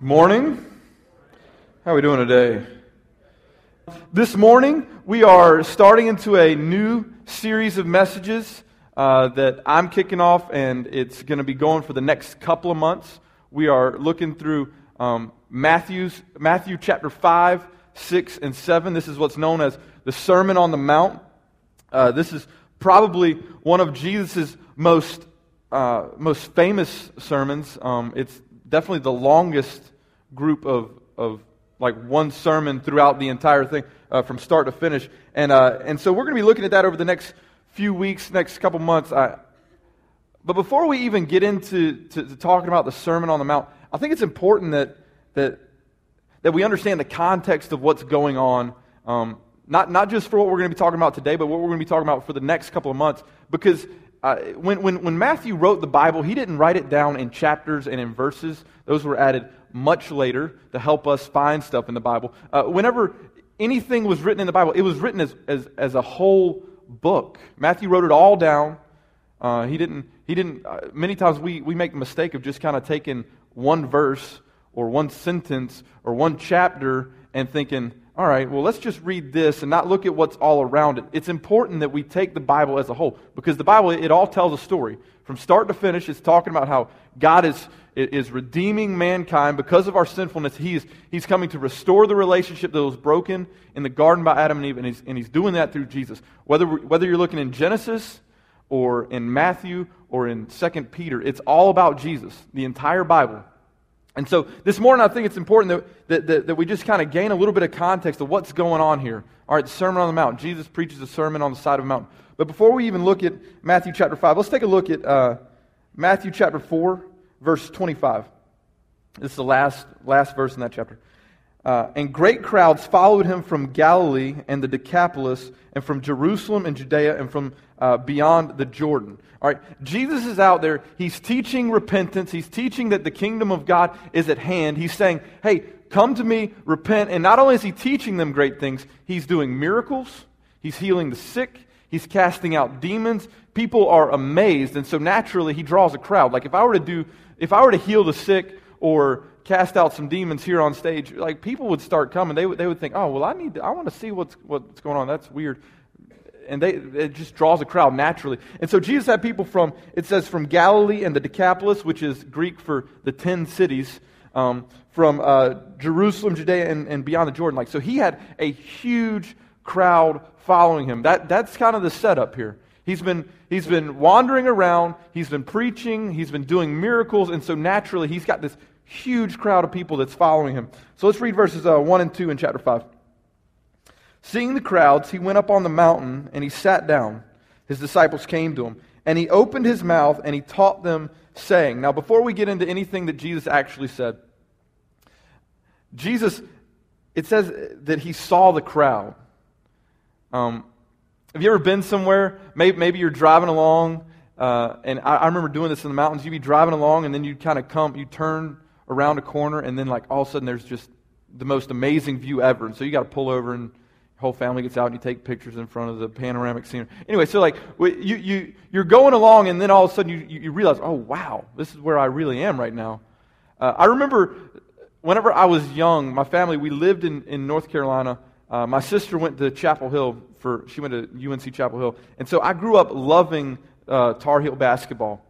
Morning. How are we doing today? This morning, we are starting into a new series of messages uh, that I'm kicking off, and it's going to be going for the next couple of months. We are looking through um, Matthew's, Matthew chapter 5, 6, and 7. This is what's known as the Sermon on the Mount. Uh, this is probably one of Jesus' most, uh, most famous sermons. Um, it's definitely the longest group of, of like one sermon throughout the entire thing uh, from start to finish. And, uh, and so we're going to be looking at that over the next few weeks, next couple months. I, but before we even get into to, to talking about the Sermon on the Mount, I think it's important that, that, that we understand the context of what's going on. Um, not, not just for what we're going to be talking about today, but what we're going to be talking about for the next couple of months. Because uh, when, when, when Matthew wrote the Bible, he didn't write it down in chapters and in verses. Those were added much later to help us find stuff in the Bible. Uh, whenever anything was written in the Bible, it was written as, as, as a whole book. Matthew wrote it all down. Uh, he didn't, he didn't uh, many times we, we make the mistake of just kind of taking one verse or one sentence or one chapter and thinking, all right, well, let's just read this and not look at what's all around it. It's important that we take the Bible as a whole because the Bible, it all tells a story. From start to finish, it's talking about how God is, is redeeming mankind because of our sinfulness. He's, he's coming to restore the relationship that was broken in the garden by Adam and Eve, and he's, and he's doing that through Jesus. Whether, whether you're looking in Genesis or in Matthew or in 2 Peter, it's all about Jesus, the entire Bible. And so this morning, I think it's important that, that, that, that we just kind of gain a little bit of context of what's going on here. All right, the Sermon on the Mount. Jesus preaches a sermon on the side of a mountain. But before we even look at Matthew chapter 5, let's take a look at uh, Matthew chapter 4, verse 25. This is the last, last verse in that chapter. Uh, and great crowds followed him from Galilee and the Decapolis, and from Jerusalem and Judea, and from uh, beyond the Jordan. All right, Jesus is out there. He's teaching repentance. He's teaching that the kingdom of God is at hand. He's saying, hey, come to me, repent. And not only is he teaching them great things, he's doing miracles, he's healing the sick, he's casting out demons. People are amazed. And so naturally, he draws a crowd. Like if I were to do, if I were to heal the sick or cast out some demons here on stage, like people would start coming. They would, they would think, oh, well, I need, to, I want to see what's, what's going on. That's weird. And they, it just draws a crowd naturally. And so Jesus had people from, it says, from Galilee and the Decapolis, which is Greek for the ten cities, um, from uh, Jerusalem, Judea, and, and beyond the Jordan. Like, so he had a huge crowd following him. That, that's kind of the setup here. He's been, he's been wandering around, he's been preaching, he's been doing miracles, and so naturally he's got this huge crowd of people that's following him. So let's read verses uh, 1 and 2 in chapter 5. Seeing the crowds, he went up on the mountain and he sat down. His disciples came to him, and he opened his mouth and he taught them, saying, Now, before we get into anything that Jesus actually said, Jesus, it says that he saw the crowd. Um, have you ever been somewhere? Maybe, maybe you're driving along, uh, and I, I, remember doing this in the mountains. You'd be driving along, and then you'd kind of come, you turn around a corner, and then like all of a sudden there's just the most amazing view ever. And so you got to pull over, and whole family gets out, and you take pictures in front of the panoramic scenery. Anyway, so like you, you, you're going along, and then all of a sudden you, you realize, oh, wow, this is where I really am right now. Uh, I remember whenever I was young, my family, we lived in, in North Carolina. Uh, my sister went to Chapel Hill for, she went to UNC Chapel Hill. And so I grew up loving uh, Tar Heel basketball.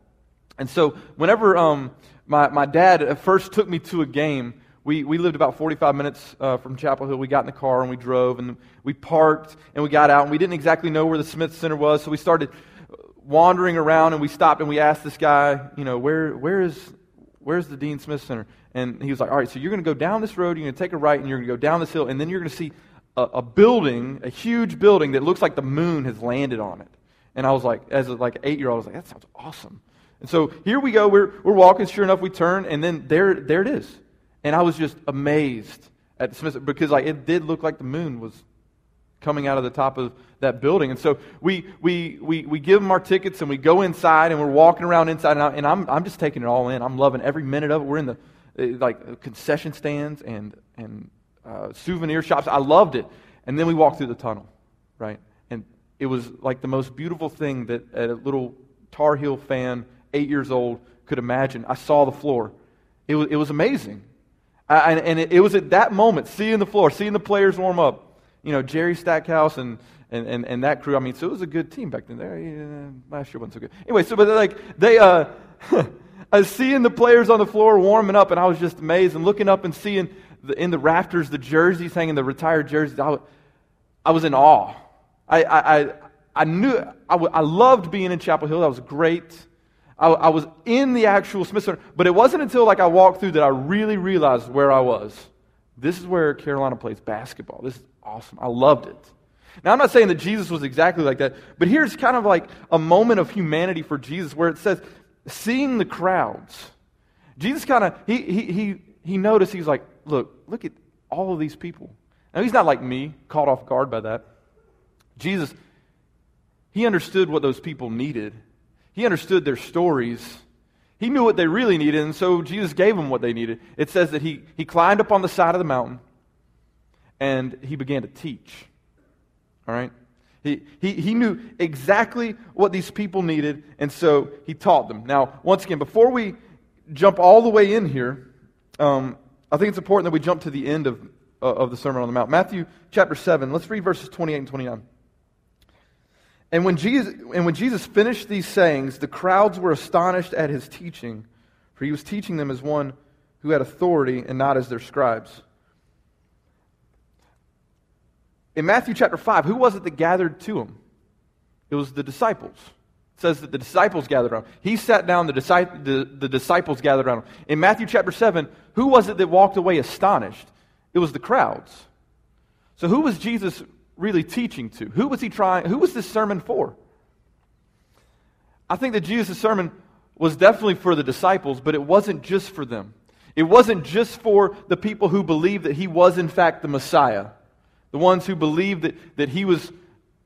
And so whenever um, my, my dad first took me to a game, we, we lived about 45 minutes uh, from Chapel Hill. We got in the car and we drove and we parked and we got out and we didn't exactly know where the Smith Center was. So we started wandering around and we stopped and we asked this guy, you know, where, where is, where's the Dean Smith Center? And he was like, all right, so you're going to go down this road, you're going to take a right, and you're going to go down this hill, and then you're going to see a, a, building, a huge building that looks like the moon has landed on it. And I was like, as a, like eight year old, I was like, that sounds awesome. And so here we go. We're, we're walking. Sure enough, we turn, and then there, there it is. And I was just amazed at the Smith because like it did look like the moon was coming out of the top of that building. And so we, we, we, we give them our tickets and we go inside and we're walking around inside and, I, and I'm, I'm just taking it all in. I'm loving every minute of it. We're in the uh, like concession stands and, and uh, souvenir shops. I loved it. And then we walked through the tunnel, right? And it was like the most beautiful thing that a little Tar Heel fan, eight years old, could imagine. I saw the floor. It was, it was amazing. I, and, and it, it, was at that moment, seeing the floor, seeing the players warm up, you know, Jerry Stackhouse and, and, and, and that crew. I mean, so it was a good team back then. There, yeah, last year wasn't so good. Anyway, so but like they, uh, I was seeing the players on the floor warming up, and I was just amazed and looking up and seeing the, in the rafters the jerseys hanging, the retired jerseys. I, I was in awe. I, I, I knew, I, I loved being in Chapel Hill. That was great. I, I was in the actual Smith Center, but it wasn't until like I walked through that I really realized where I was. This is where Carolina plays basketball. This is awesome. I loved it. Now, I'm not saying that Jesus was exactly like that, but here's kind of like a moment of humanity for Jesus where it says, seeing the crowds. Jesus kind of, he, he, he, he noticed, he's like, look, look at all of these people. Now, he's not like me, caught off guard by that. Jesus, he understood what those people needed. He understood their stories. He knew what they really needed, and so Jesus gave them what they needed. It says that he, he climbed up on the side of the mountain and he began to teach. All right? He, he, he knew exactly what these people needed, and so he taught them. Now, once again, before we jump all the way in here, um, I think it's important that we jump to the end of, uh, of the Sermon on the Mount. Matthew chapter 7, let's read verses 28 and 29. And when, Jesus, and when Jesus finished these sayings, the crowds were astonished at his teaching, for he was teaching them as one who had authority and not as their scribes. In Matthew chapter 5, who was it that gathered to him? It was the disciples. It says that the disciples gathered around. He sat down, the, the, the disciples gathered around him. In Matthew chapter 7, who was it that walked away astonished? It was the crowds. So who was Jesus really teaching to? Who was he trying? Who was this sermon for? I think that Jesus' sermon was definitely for the disciples, but it wasn't just for them. It wasn't just for the people who believed that he was, in fact, the Messiah, the ones who believed that, that he was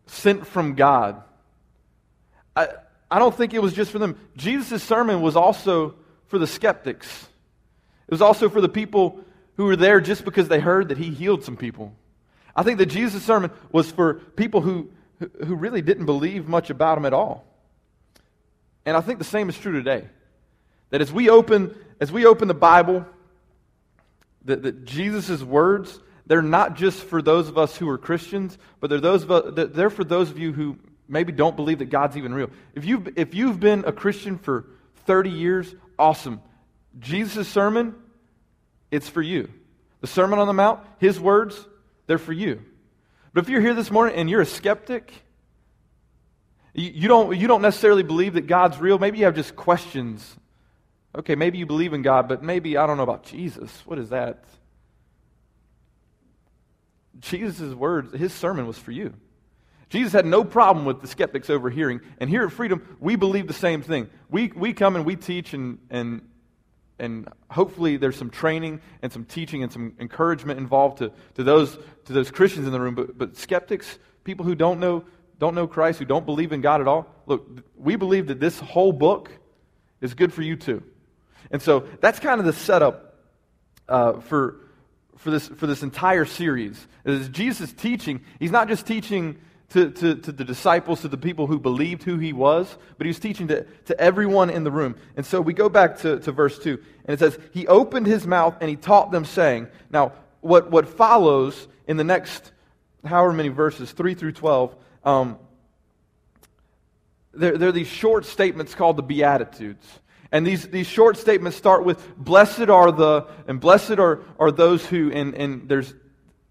sent from God. I, I don't think it was just for them. Jesus' sermon was also for the skeptics, it was also for the people who were there just because they heard that he healed some people. I think that Jesus' sermon was for people who, who really didn't believe much about him at all. And I think the same is true today. That as we open, as we open the Bible, that, that Jesus' words, they're not just for those of us who are Christians, but they're, those us, they're for those of you who maybe don't believe that God's even real. If you've, if you've been a Christian for 30 years, awesome. Jesus' sermon, it's for you. The Sermon on the Mount, his words, they're for you. But if you're here this morning and you're a skeptic, you, don't, you don't necessarily believe that God's real, maybe you have just questions. Okay, maybe you believe in God, but maybe I don't know about Jesus. What is that? Jesus' words, his sermon was for you. Jesus had no problem with the skeptics overhearing. And here at Freedom, we believe the same thing. We, we come and we teach and, and and hopefully there's some training and some teaching and some encouragement involved to, to, those, to those Christians in the room. But, but skeptics, people who don't know, don't know Christ, who don't believe in God at all, look, we believe that this whole book is good for you too. And so that's kind of the setup uh, for, for, this, for this entire series. Is Jesus teaching, he's not just teaching to, to, to the disciples, to the people who believed who he was, but he was teaching to, to everyone in the room. And so we go back to, to verse 2, and it says, He opened his mouth and he taught them, saying, Now, what, what follows in the next however many verses, 3 through 12, um, there, there are these short statements called the Beatitudes. And these, these short statements start with, Blessed are the, and blessed are, are those who, and, and there's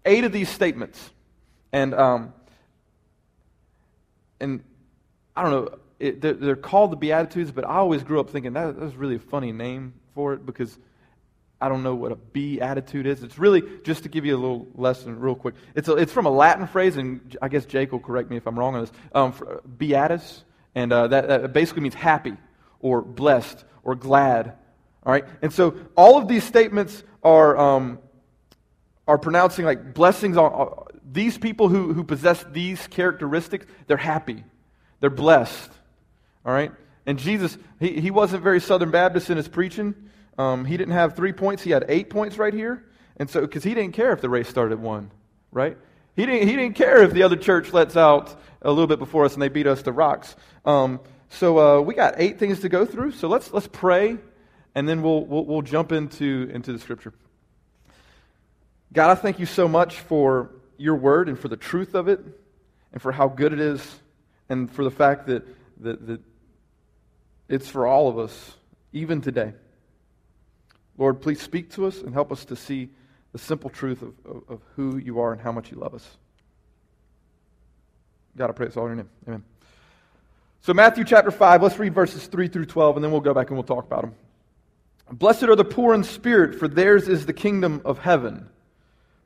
eight of these statements. And um, and I don't know, it, they're, they're, called the Beatitudes, but I always grew up thinking that, that's really a funny name for it because I don't know what a be attitude is. It's really, just to give you a little lesson real quick, it's, a, it's from a Latin phrase, and I guess Jake will correct me if I'm wrong on this, um, beatus, and uh, that, that basically means happy or blessed or glad. All right? And so all of these statements are, um, are pronouncing like blessings on, these people who, who possess these characteristics, they're happy. They're blessed. All right? And Jesus, he, he wasn't very Southern Baptist in his preaching. Um, he didn't have three points, he had eight points right here. And so, because he didn't care if the race started at one, right? He didn't, he didn't care if the other church lets out a little bit before us and they beat us to rocks. Um, so uh, we got eight things to go through. So let's, let's pray, and then we'll, we'll, we'll jump into, into the scripture. God, I thank you so much for your word and for the truth of it and for how good it is and for the fact that, that, that it's for all of us, even today. Lord, please speak to us and help us to see the simple truth of, of, of who you are and how much you love us. God, I pray this all in your name. Amen. So, Matthew chapter 5, let's read verses 3 through 12, and then we'll go back and we'll talk about them. Blessed are the poor in spirit, for theirs is the kingdom of heaven.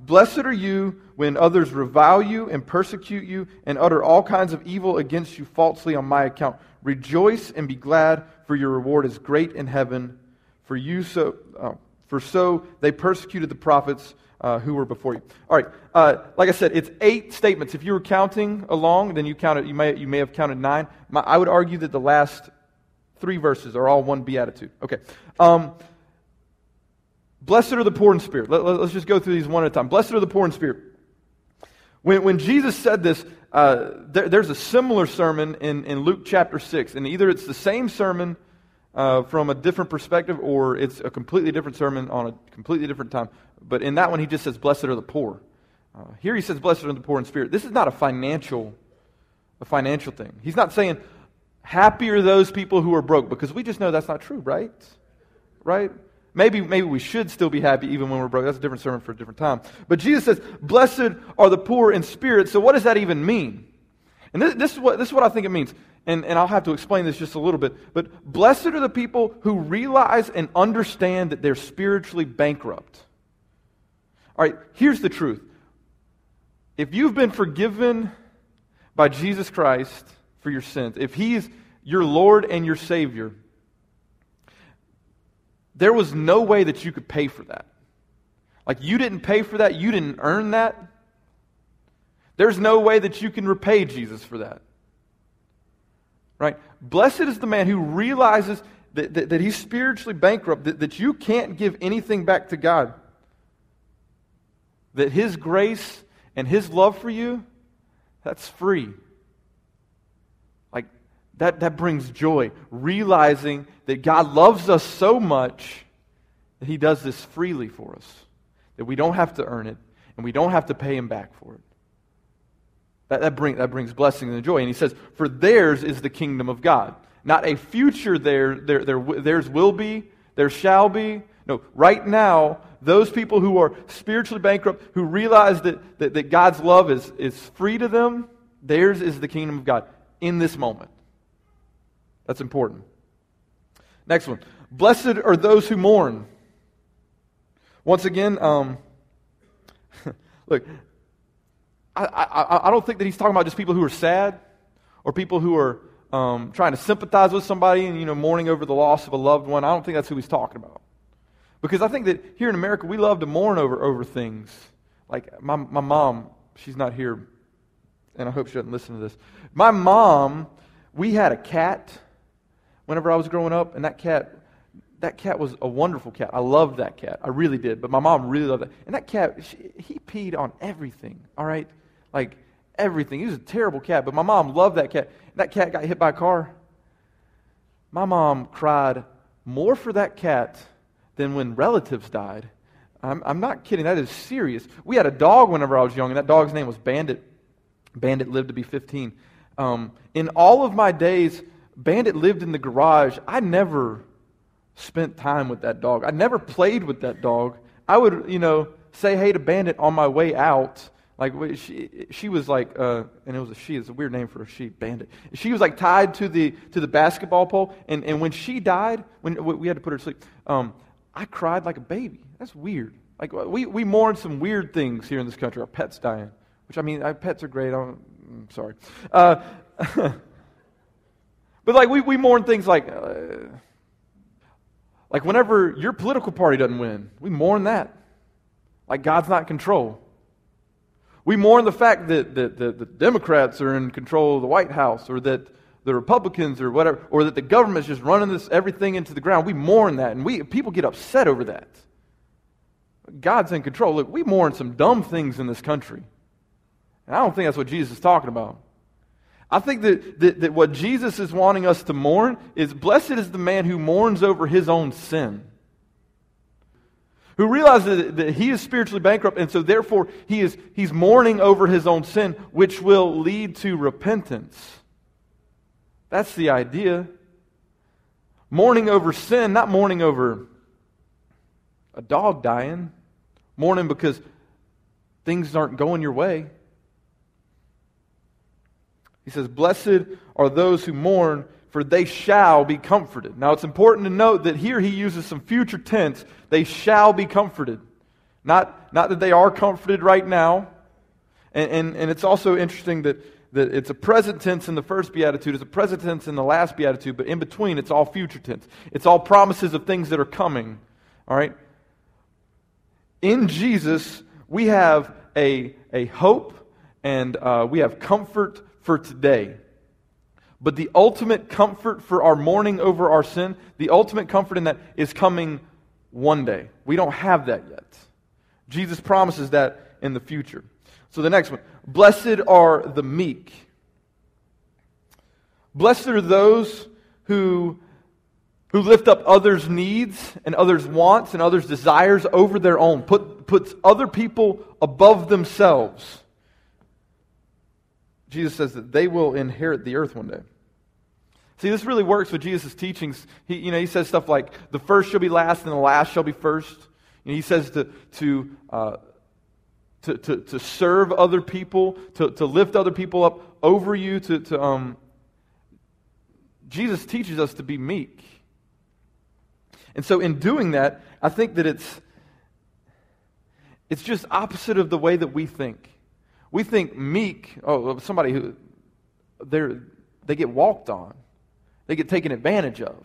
Blessed are you when others revile you and persecute you and utter all kinds of evil against you falsely on my account. Rejoice and be glad, for your reward is great in heaven. For you so, oh, for so they persecuted the prophets uh, who were before you. All right, uh, like I said, it's eight statements. If you were counting along, then you counted. You may you may have counted nine. My, I would argue that the last three verses are all one beatitude. Okay. Um, Blessed are the poor in spirit. Let, us just go through these one at a time. Blessed are the poor in spirit. When, when Jesus said this, uh, there, there's a similar sermon in, in Luke chapter 6. And either it's the same sermon uh, from a different perspective or it's a completely different sermon on a completely different time. But in that one, he just says, Blessed are the poor. Uh, here he says, Blessed are the poor in spirit. This is not a financial, a financial thing. He's not saying, Happy are those people who are broke, because we just know that's not true, right? Right? Maybe, maybe we should still be happy even when we're broke. That's a different sermon for a different time. But Jesus says, Blessed are the poor in spirit. So, what does that even mean? And this, this, is, what, this is what I think it means. And, and I'll have to explain this just a little bit. But blessed are the people who realize and understand that they're spiritually bankrupt. All right, here's the truth. If you've been forgiven by Jesus Christ for your sins, if He's your Lord and your Savior, there was no way that you could pay for that. Like, you didn't pay for that, you didn't earn that. There's no way that you can repay Jesus for that. Right? Blessed is the man who realizes that, that, that he's spiritually bankrupt, that, that you can't give anything back to God. That his grace and his love for you, that's free. That, that brings joy, realizing that God loves us so much that He does this freely for us, that we don't have to earn it and we don't have to pay Him back for it. That, that, bring, that brings blessing and joy. And He says, For theirs is the kingdom of God. Not a future there, there, there, theirs will be, there shall be. No, right now, those people who are spiritually bankrupt, who realize that, that, that God's love is, is free to them, theirs is the kingdom of God in this moment. That's important. Next one. Blessed are those who mourn. Once again, um, look, I, I, I, don't think that he's talking about just people who are sad or people who are um, trying to sympathize with somebody and you know mourning over the loss of a loved one. I don't think that's who he's talking about. Because I think that here in America we love to mourn over over things. Like my my mom, she's not here, and I hope she doesn't listen to this. My mom, we had a cat whenever I was growing up, and that cat, that cat was a wonderful cat. I loved that cat. I really did. But my mom really loved it. And that cat, she, he peed on everything, all right? Like everything. He was a terrible cat, but my mom loved that cat. That cat got hit by a car. My mom cried more for that cat than when relatives died. I'm, I'm not kidding. That is serious. We had a dog whenever I was young, and that dog's name was Bandit. Bandit lived to be 15. Um, in all of my days Bandit lived in the garage. I never spent time with that dog. I never played with that dog. I would, you know, say hey to Bandit on my way out. Like she, she was like, uh, and it was a she. It's a weird name for a she, Bandit. She was like tied to the to the basketball pole, and, and when she died, when we had to put her to sleep, um, I cried like a baby. That's weird. Like we we mourn some weird things here in this country. Our pets dying, which I mean, our pets are great. I'm, I'm sorry. Uh, But like we, we mourn things like, uh, like whenever your political party doesn't win, we mourn that. Like God's not in control. We mourn the fact that, that, that the Democrats are in control of the White House or that the Republicans or whatever, or that the government's just running this everything into the ground. We mourn that, and we people get upset over that. God's in control. Look, we mourn some dumb things in this country. And I don't think that's what Jesus is talking about. I think that, that, that what Jesus is wanting us to mourn is blessed is the man who mourns over his own sin who realizes that, that, he is spiritually bankrupt, and so therefore he is he's mourning over his own sin, which will lead to repentance. That's the idea. Mourning over sin, not mourning over a dog dying, mourning because things aren't going your way. He says, Blessed are those who mourn, for they shall be comforted. Now, it's important to note that here he uses some future tense. They shall be comforted. Not, not that they are comforted right now. And, and, and it's also interesting that, that it's a present tense in the first beatitude, it's a present tense in the last beatitude, but in between, it's all future tense. It's all promises of things that are coming. All right? In Jesus, we have a, a hope and uh, we have comfort for today. But the ultimate comfort for our mourning over our sin, the ultimate comfort in that is coming one day. We don't have that yet. Jesus promises that in the future. So the next one Blessed are the meek. Blessed are those who, who lift up others' needs and others' wants and others' desires over their own, put, puts other people above themselves. Jesus says that they will inherit the earth one day. See, this really works with Jesus' teachings. He, you know, he says stuff like, the first shall be last and the last shall be first. And he says to, to, uh, to, to, to, serve other people, to, to lift other people up over you. To, to um, Jesus teaches us to be meek. And so, in doing that, I think that it's, it's just opposite of the way that we think. We think meek, oh, somebody who they're, they get walked on, they get taken advantage of.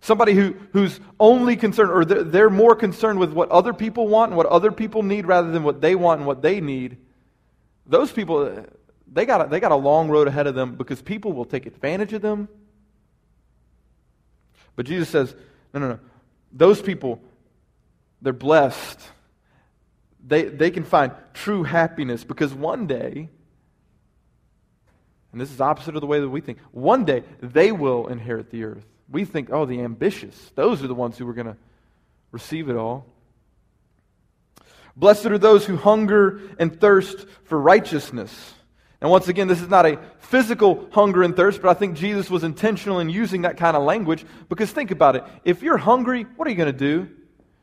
Somebody who, who's only concerned, or they're, they're more concerned with what other people want and what other people need rather than what they want and what they need. Those people, they got, a, they got a long road ahead of them because people will take advantage of them. But Jesus says, no, no, no. Those people, they're blessed they, they can find true happiness because one day, and this is opposite of the way that we think, one day they will inherit the earth. We think, oh, the ambitious, those are the ones who are going to receive it all. Blessed are those who hunger and thirst for righteousness. And once again, this is not a physical hunger and thirst, but I think Jesus was intentional in using that kind of language because think about it. If you're hungry, what are you going to do?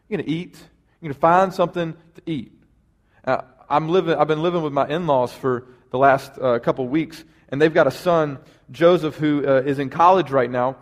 You're going to eat. Going to find something to eat. I'm living, I've been living with my in laws for the last uh, couple weeks, and they've got a son, Joseph, who uh, is in college right now.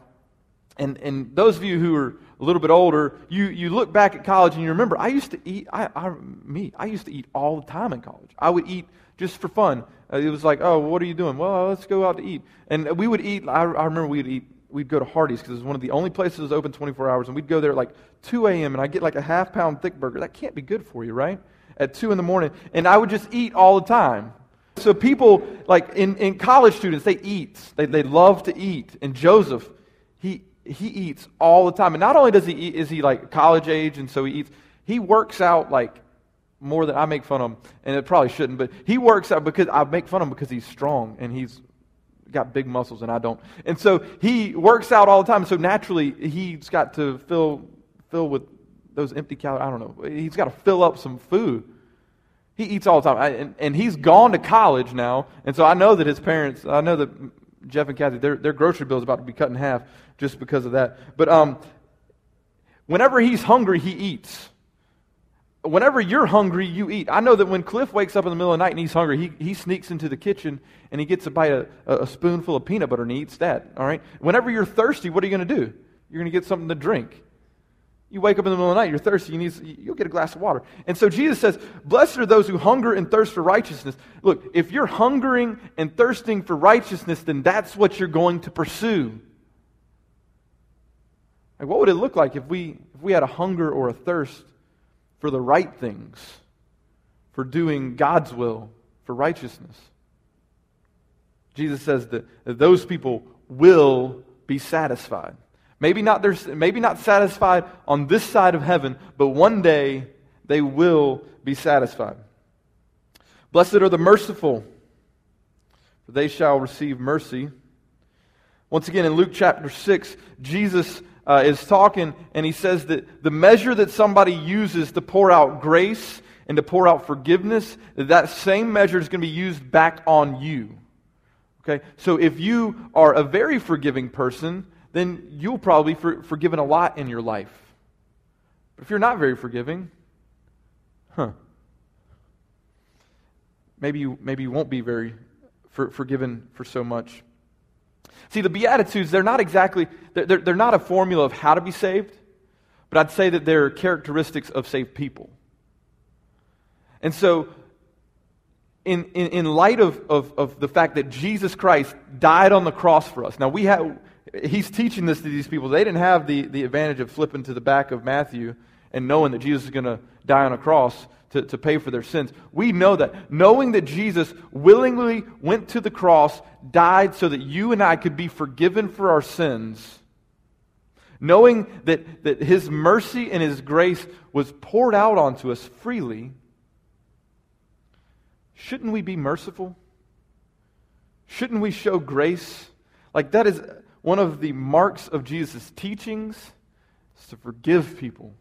And, and those of you who are a little bit older, you, you look back at college and you remember, I used to eat, I, I, me, I used to eat all the time in college. I would eat just for fun. Uh, it was like, oh, what are you doing? Well, let's go out to eat. And we would eat, I, I remember we'd eat we'd go to Hardee's because it was one of the only places that was open 24 hours, and we'd go there at like 2 a.m. and I'd get like a half pound thick burger. That can't be good for you, right? At 2 in the morning. And I would just eat all the time. So people, like in, in college students, they eat. They, they love to eat. And Joseph, he, he eats all the time. And not only does he eat, is he like college age, and so he eats, he works out like more than I make fun of him, and it probably shouldn't, but he works out because I make fun of him because he's strong and he's got big muscles and I don't. And so he works out all the time. So naturally, he's got to fill, fill with those empty calories. I don't know. He's got to fill up some food. He eats all the time. I, and, and he's gone to college now. And so I know that his parents, I know that Jeff and Kathy, their, their grocery bill is about to be cut in half just because of that. But um, whenever he's hungry, he eats whenever you're hungry, you eat. I know that when Cliff wakes up in the middle of the night and he's hungry, he, he sneaks into the kitchen and he gets a bite of a, a spoonful of peanut butter and he eats that. All right. Whenever you're thirsty, what are you going to do? You're going to get something to drink. You wake up in the middle of the night, you're thirsty, you need, you'll get a glass of water. And so Jesus says, Blessed are those who hunger and thirst for righteousness. Look, if you're hungering and thirsting for righteousness, then that's what you're going to pursue. Like, what would it look like if we, if we had a hunger or a thirst for the right things, for doing God's will, for righteousness. Jesus says that, those people will be satisfied. Maybe not, maybe not satisfied on this side of heaven, but one day they will be satisfied. Blessed are the merciful, for they shall receive mercy. Once again, in Luke chapter 6, Jesus uh, is talking and he says that the measure that somebody uses to pour out grace and to pour out forgiveness, that, same measure is going to be used back on you. Okay? So if you are a very forgiving person, then you'll probably for, forgiven a lot in your life. But if you're not very forgiving, huh? Maybe you, maybe you won't be very for, forgiven for so much. See, the Beatitudes, they're not exactly, they're, they're not a formula of how to be saved, but I'd say that they're characteristics of saved people. And so, in, in, in light of, of, of the fact that Jesus Christ died on the cross for us, now we have, he's teaching this to these people. They didn't have the, the advantage of flipping to the back of Matthew and knowing that Jesus is going to die on a cross to, to pay for their sins. We know that. Knowing that Jesus willingly went to the cross, died so that you and I could be forgiven for our sins, knowing that, that his mercy and his grace was poured out onto us freely, shouldn't we be merciful? Shouldn't we show grace? Like that is one of the marks of Jesus' teachings is to forgive people.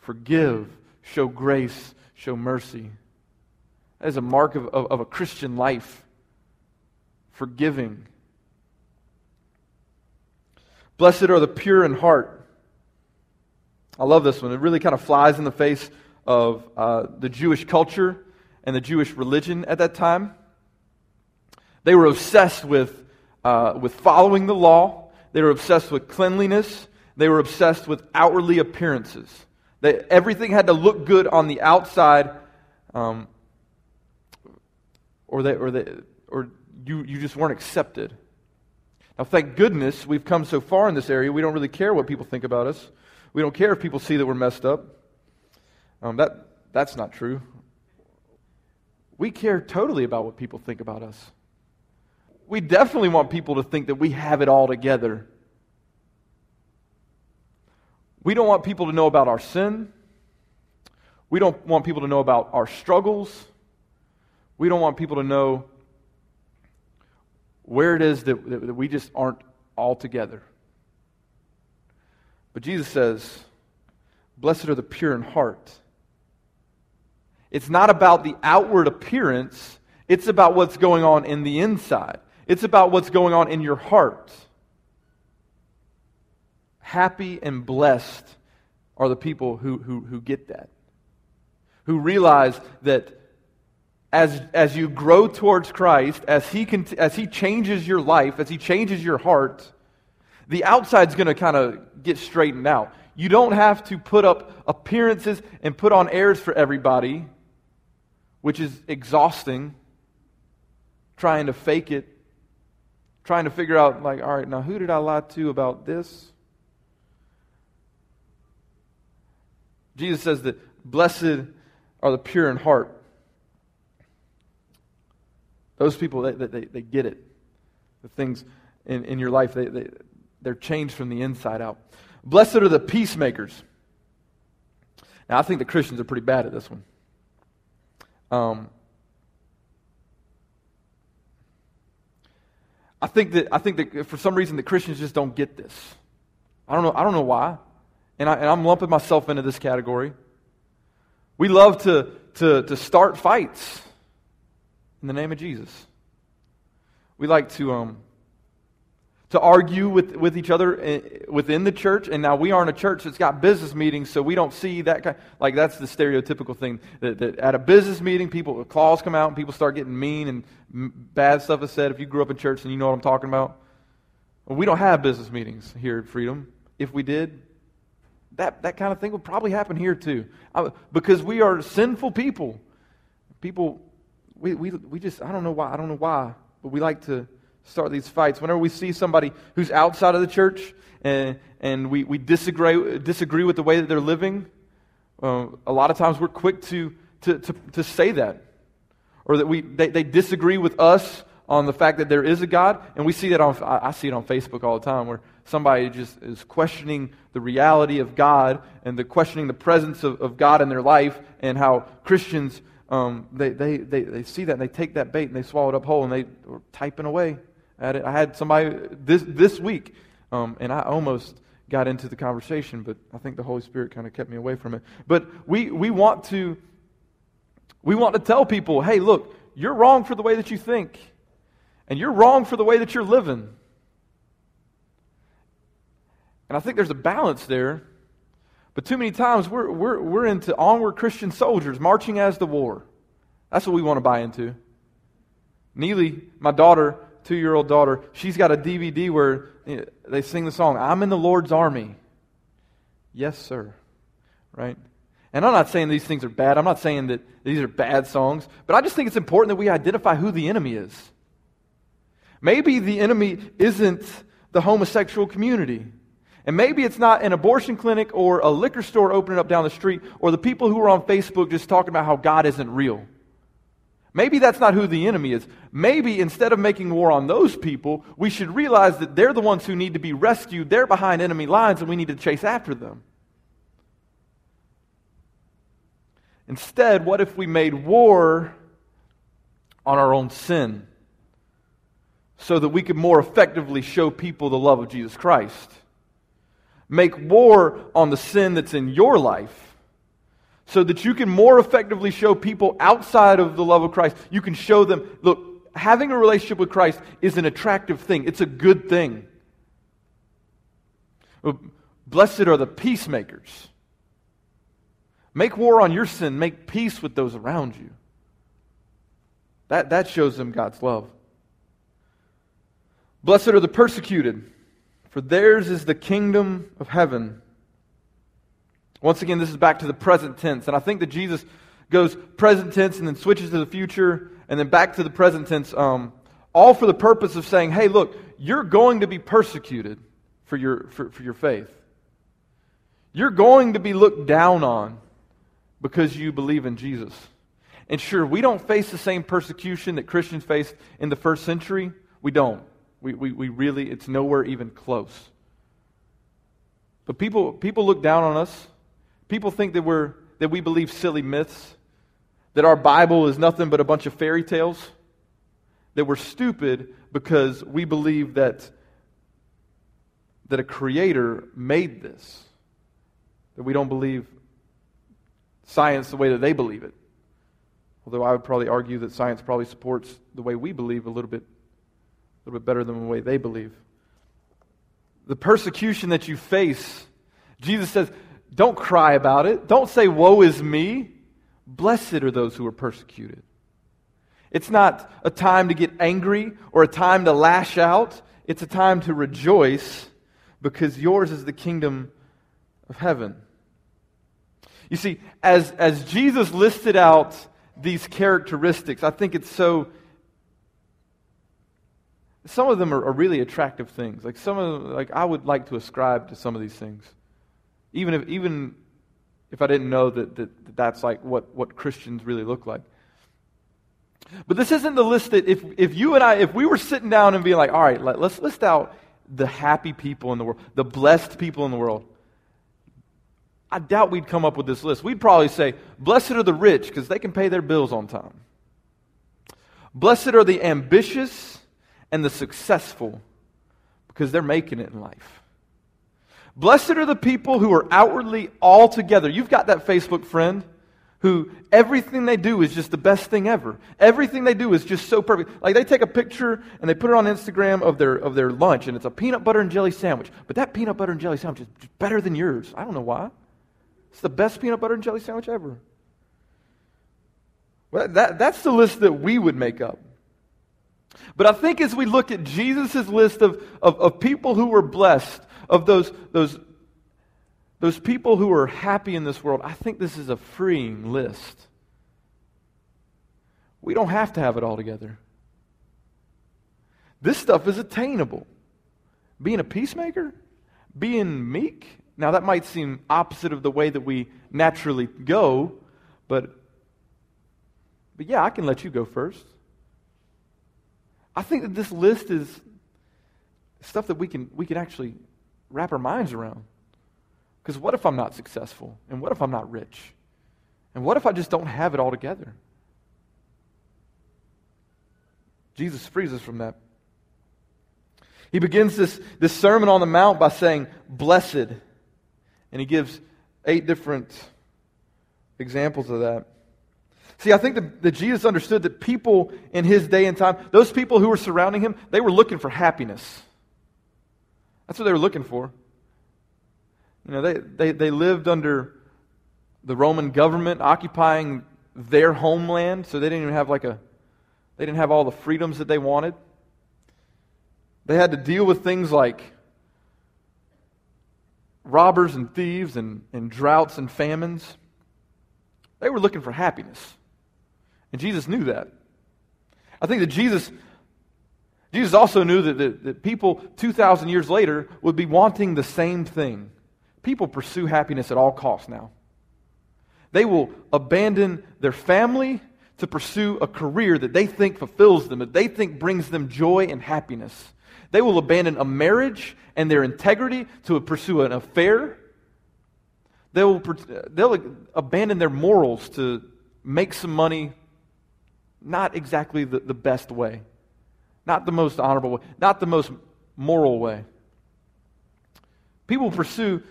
Forgive, show grace, show mercy. That is a mark of, of, of a Christian life. Forgiving. Blessed are the pure in heart. I love this one. It really kind of flies in the face of uh, the Jewish culture and the Jewish religion at that time. They were obsessed with, uh, with following the law, they were obsessed with cleanliness, they were obsessed with outwardly appearances. That everything had to look good on the outside, um, or, they, or, they, or you, you just weren't accepted. Now, thank goodness we've come so far in this area, we don't really care what people think about us. We don't care if people see that we're messed up. Um, that, that's not true. We care totally about what people think about us. We definitely want people to think that we have it all together. We don't want people to know about our sin. We don't want people to know about our struggles. We don't want people to know where it is that, that, we just aren't all together. But Jesus says, Blessed are the pure in heart. It's not about the outward appearance, it's about what's going on in the inside. It's about what's going on in your heart. Happy and blessed are the people who, who, who get that, who realize that as, as you grow towards Christ, as he, can, as he changes your life, as He changes your heart, the outside's going to kind of get straightened out. You don't have to put up appearances and put on airs for everybody, which is exhausting, trying to fake it, trying to figure out, like, all right, now who did I lie to about this? Jesus says that blessed are the pure in heart. Those people, they, they, they get it. The things in, in your life, they, they, they're changed from the inside out. Blessed are the peacemakers. Now, I think the Christians are pretty bad at this one. Um, I think that I think that for some reason the Christians just don't get this. I don't know. I don't know why and, I, am lumping myself into this category. We love to, to, to start fights in the name of Jesus. We like to, um, to argue with, with each other eh, within the church. And now we aren't a church that's got business meetings, so we don't see that kind. Like that's the stereotypical thing that, that at a business meeting, people claws come out and people start getting mean and bad stuff is said. If you grew up in church, and you know what I'm talking about. We don't have business meetings here at Freedom. If we did, that, that kind of thing would probably happen here too. Because we are sinful people. People, we, we, we just, I don't know why, I don't know why, but we like to start these fights. Whenever we see somebody who's outside of the church and, and we, we disagree, disagree with the way that they're living, uh, a lot of times we're quick to, to, to, to say that. Or that we, they, they disagree with us on the fact that there is a God. And we see that on, I see it on Facebook all the time where somebody just is questioning the reality of God and the questioning the presence of, of God in their life and how Christians, um, they, they, they, they see that and they take that bait and they swallow it up whole and they are typing away at it. I had somebody this, this week, um, and I almost got into the conversation, but I think the Holy Spirit kind of kept me away from it. But we, we want to we want to tell people, hey, look, you're wrong for the way that you think. And you're wrong for the way that you're living. And I think there's a balance there. But too many times we're, we're, we're into onward Christian soldiers marching as the war. That's what we want to buy into. Neely, my daughter, two year old daughter, she's got a DVD where eh, they sing the song, I'm in the Lord's army. Yes, sir. Right? And I'm not saying these things are bad. I'm not saying that these are bad songs. But I just think it's important that we identify who the enemy is. Maybe the enemy isn't the homosexual community. And maybe it's not an abortion clinic or a liquor store opening up down the street or the people who are on Facebook just talking about how God isn't real. Maybe that's not who the enemy is. Maybe instead of making war on those people, we should realize that they're the ones who need to be rescued. They're behind enemy lines and we need to chase after them. Instead, what if we made war on our own sin? so that we could more effectively show people the love of Jesus Christ. Make war on the sin that's in your life so that you can more effectively show people outside of the love of Christ. You can show them, look, having a relationship with Christ is an attractive thing, it's a good thing. Blessed are the peacemakers. Make war on your sin, make peace with those around you. That, that shows them God's love. Blessed are the persecuted, for theirs is the kingdom of heaven. Once again, this is back to the present tense. And I think that Jesus goes present tense and then switches to the future and then back to the present tense, um, all for the purpose of saying, hey, look, you're going to be persecuted for your, for, for your faith. You're going to be looked down on because you believe in Jesus. And sure, we don't face the same persecution that Christians faced in the first century. We don't. We, we, we really, it's nowhere even close. But people, people look down on us. People think that, we're, that we believe silly myths, that our Bible is nothing but a bunch of fairy tales, that we're stupid because we believe that, that a creator made this, that we don't believe science the way that they believe it. Although I would probably argue that science probably supports the way we believe a little bit a little bit better than the way they believe. The persecution that you face, Jesus says, don't cry about it. Don't say, Woe is me. Blessed are those who are persecuted. It's not a time to get angry or a time to lash out. It's a time to rejoice because yours is the kingdom of heaven. You see, as, as Jesus listed out these characteristics, I think it's so some of them are, are, really attractive things. Like some of them, like I would like to ascribe to some of these things, even if even if I didn't know that, that, that that's like what, what Christians really look like. But this isn't the list that if, if you and I, if we were sitting down and being like, all right, let, let's list out the happy people in the world, the blessed people in the world. I doubt we'd come up with this list. We'd probably say, blessed are the rich because they can pay their bills on time. Blessed are the ambitious and the successful because they're making it in life. Blessed are the people who are outwardly all together. You've got that Facebook friend who everything they do is just the best thing ever. Everything they do is just so perfect. Like they take a picture and they put it on Instagram of their of their lunch and it's a peanut butter and jelly sandwich. But that peanut butter and jelly sandwich is better than yours. I don't know why. It's the best peanut butter and jelly sandwich ever. Well, that, that's the list that we would make up. But I think as we look at Jesus' list of, of, of people who were blessed, of those, those, those people who are happy in this world, I think this is a freeing list. We don't have to have it all together. This stuff is attainable. Being a peacemaker, being meek. Now, that might seem opposite of the way that we naturally go, but But yeah, I can let you go first. I think that this list is stuff that we can, we can actually wrap our minds around. Because what if I'm not successful? And what if I'm not rich? And what if I just don't have it all together? Jesus frees us from that. He begins this, this Sermon on the Mount by saying, Blessed. And he gives eight different examples of that. See, I think that, that, Jesus understood that people in his day and time, those people who were surrounding him, they were looking for happiness. That's what they were looking for. You know, they, they, they lived under the Roman government occupying their homeland, so they didn't even have like a, they didn't have all the freedoms that they wanted. They had to deal with things like robbers and thieves and, and droughts and famines. They were looking for happiness. And Jesus knew that. I think that Jesus, Jesus also knew that, that, that people 2,000 years later would be wanting the same thing. People pursue happiness at all costs now. They will abandon their family to pursue a career that they think fulfills them, that they think brings them joy and happiness. They will abandon a marriage and their integrity to pursue an affair. They will, they'll abandon their morals to make some money, not exactly the, the best way, not the most honorable way, not the most moral way. People pursue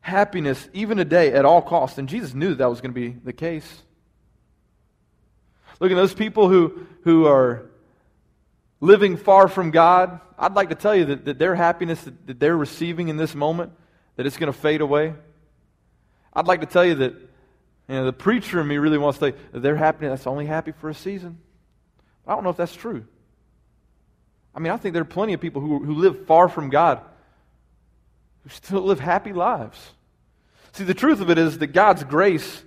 happiness even today at all costs, and Jesus knew that, was going to be the case. Look at those people who, who are living far from God, I'd like to tell you that, that their happiness that, that they're receiving in this moment, that it's going to fade away. I'd like to tell you that you know, the preacher in me really wants to say their happiness that's only happy for a season. I don't know if that's true. I mean, I think there are plenty of people who, who live far from God who still live happy lives. See, the truth of it is that God's grace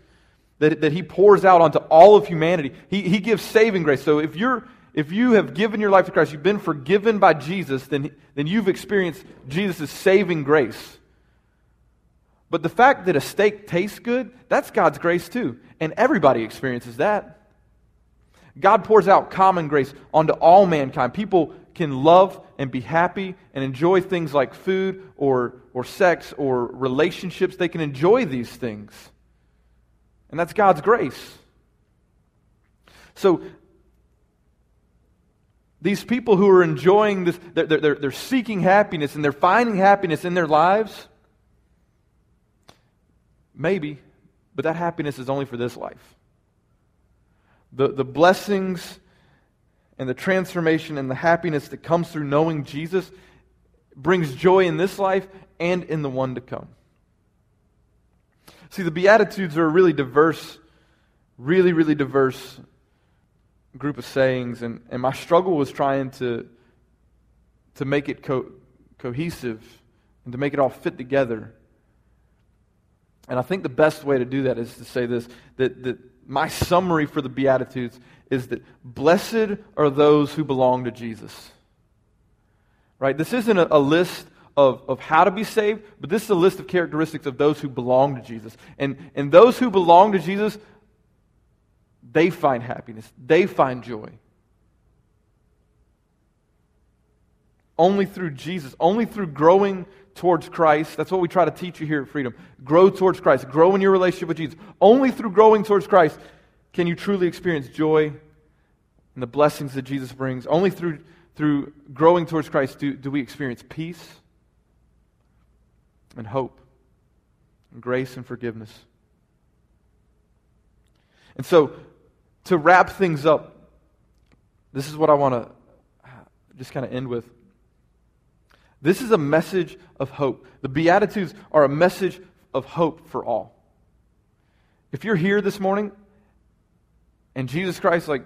that, that He pours out onto all of humanity, He, he gives saving grace. So if you're if you have given your life to Christ, you've been forgiven by Jesus, then, then you've experienced Jesus' saving grace. But the fact that a steak tastes good, that's God's grace too. And everybody experiences that. God pours out common grace onto all mankind. People can love and be happy and enjoy things like food or, or sex or relationships. They can enjoy these things. And that's God's grace. So these people who are enjoying this, they're, they're, they're seeking happiness and they're finding happiness in their lives. Maybe, but that happiness is only for this life. The, the blessings and the transformation and the happiness that comes through knowing Jesus brings joy in this life and in the one to come. See, the Beatitudes are a really diverse, really, really diverse group of sayings, and, and my struggle was trying to, to make it co- cohesive and to make it all fit together. And I think the best way to do that is to say this that, that my summary for the Beatitudes is that blessed are those who belong to Jesus. Right? This isn't a, a list of, of how to be saved, but this is a list of characteristics of those who belong to Jesus. And, and those who belong to Jesus they find happiness, they find joy. Only through Jesus, only through growing towards Christ. That's what we try to teach you here at Freedom. Grow towards Christ. Grow in your relationship with Jesus. Only through growing towards Christ can you truly experience joy and the blessings that Jesus brings. Only through, through growing towards Christ do, do we experience peace and hope and grace and forgiveness. And so, to wrap things up, this is what I want to just kind of end with. This is a message of hope. The Beatitudes are a message of hope for all. If you're here this morning and Jesus Christ, like,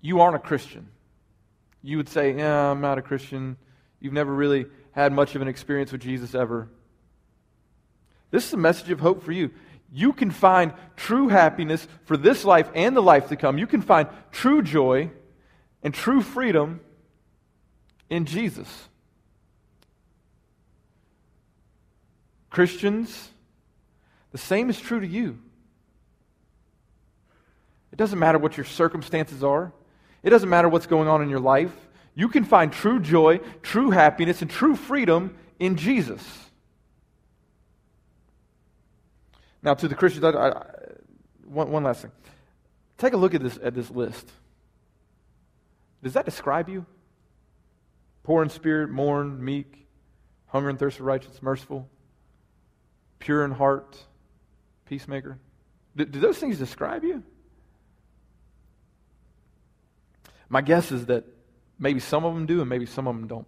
you aren't a Christian, you would say, Yeah, I'm not a Christian. You've never really had much of an experience with Jesus ever. This is a message of hope for you you can find true happiness for this life and the life to come. You can find true joy and true freedom in Jesus. Christians, the same is true to you. It doesn't matter what your circumstances are, it doesn't matter what's going on in your life. You can find true joy, true happiness, and true freedom in Jesus. Now, to the Christians, I, I, one, one last thing. Take a look at this, at this list. Does that describe you? Poor in spirit, mourn, meek, hunger and thirst for righteousness, merciful, pure in heart, peacemaker. Do, do those things describe you? My guess is that maybe some of them do and maybe some of them don't.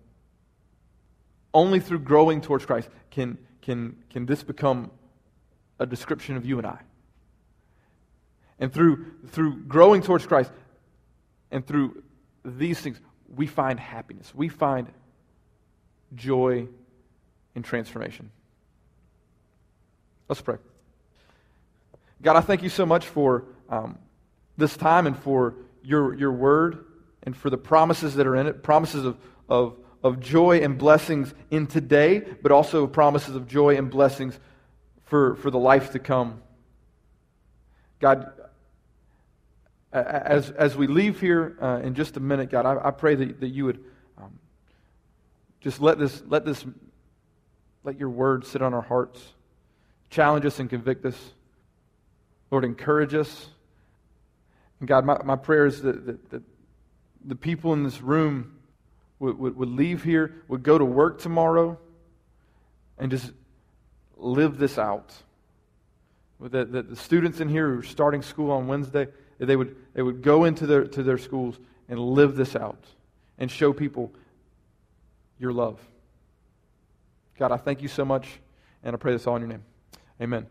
Only through growing towards Christ can, can, can this become a description of you and I. And through, through growing towards Christ and through these things, we find happiness. We find joy and transformation. Let's pray. God, I thank you so much for um, this time and for your, your word and for the promises that are in it promises of, of, of joy and blessings in today, but also promises of joy and blessings for, for the life to come. God, as, as we leave here uh, in just a minute, God, I, I pray that, that you would um, just let this, let this, let your word sit on our hearts, challenge us and convict us. Lord, encourage us. And God, my, my prayer is that, that, that the people in this room would, would, would leave here, would go to work tomorrow, and just live this out. That the, the students in here who are starting school on Wednesday, they would, they would go into their, to their schools and live this out and show people your love. God, I thank you so much, and I pray this all in your name. Amen.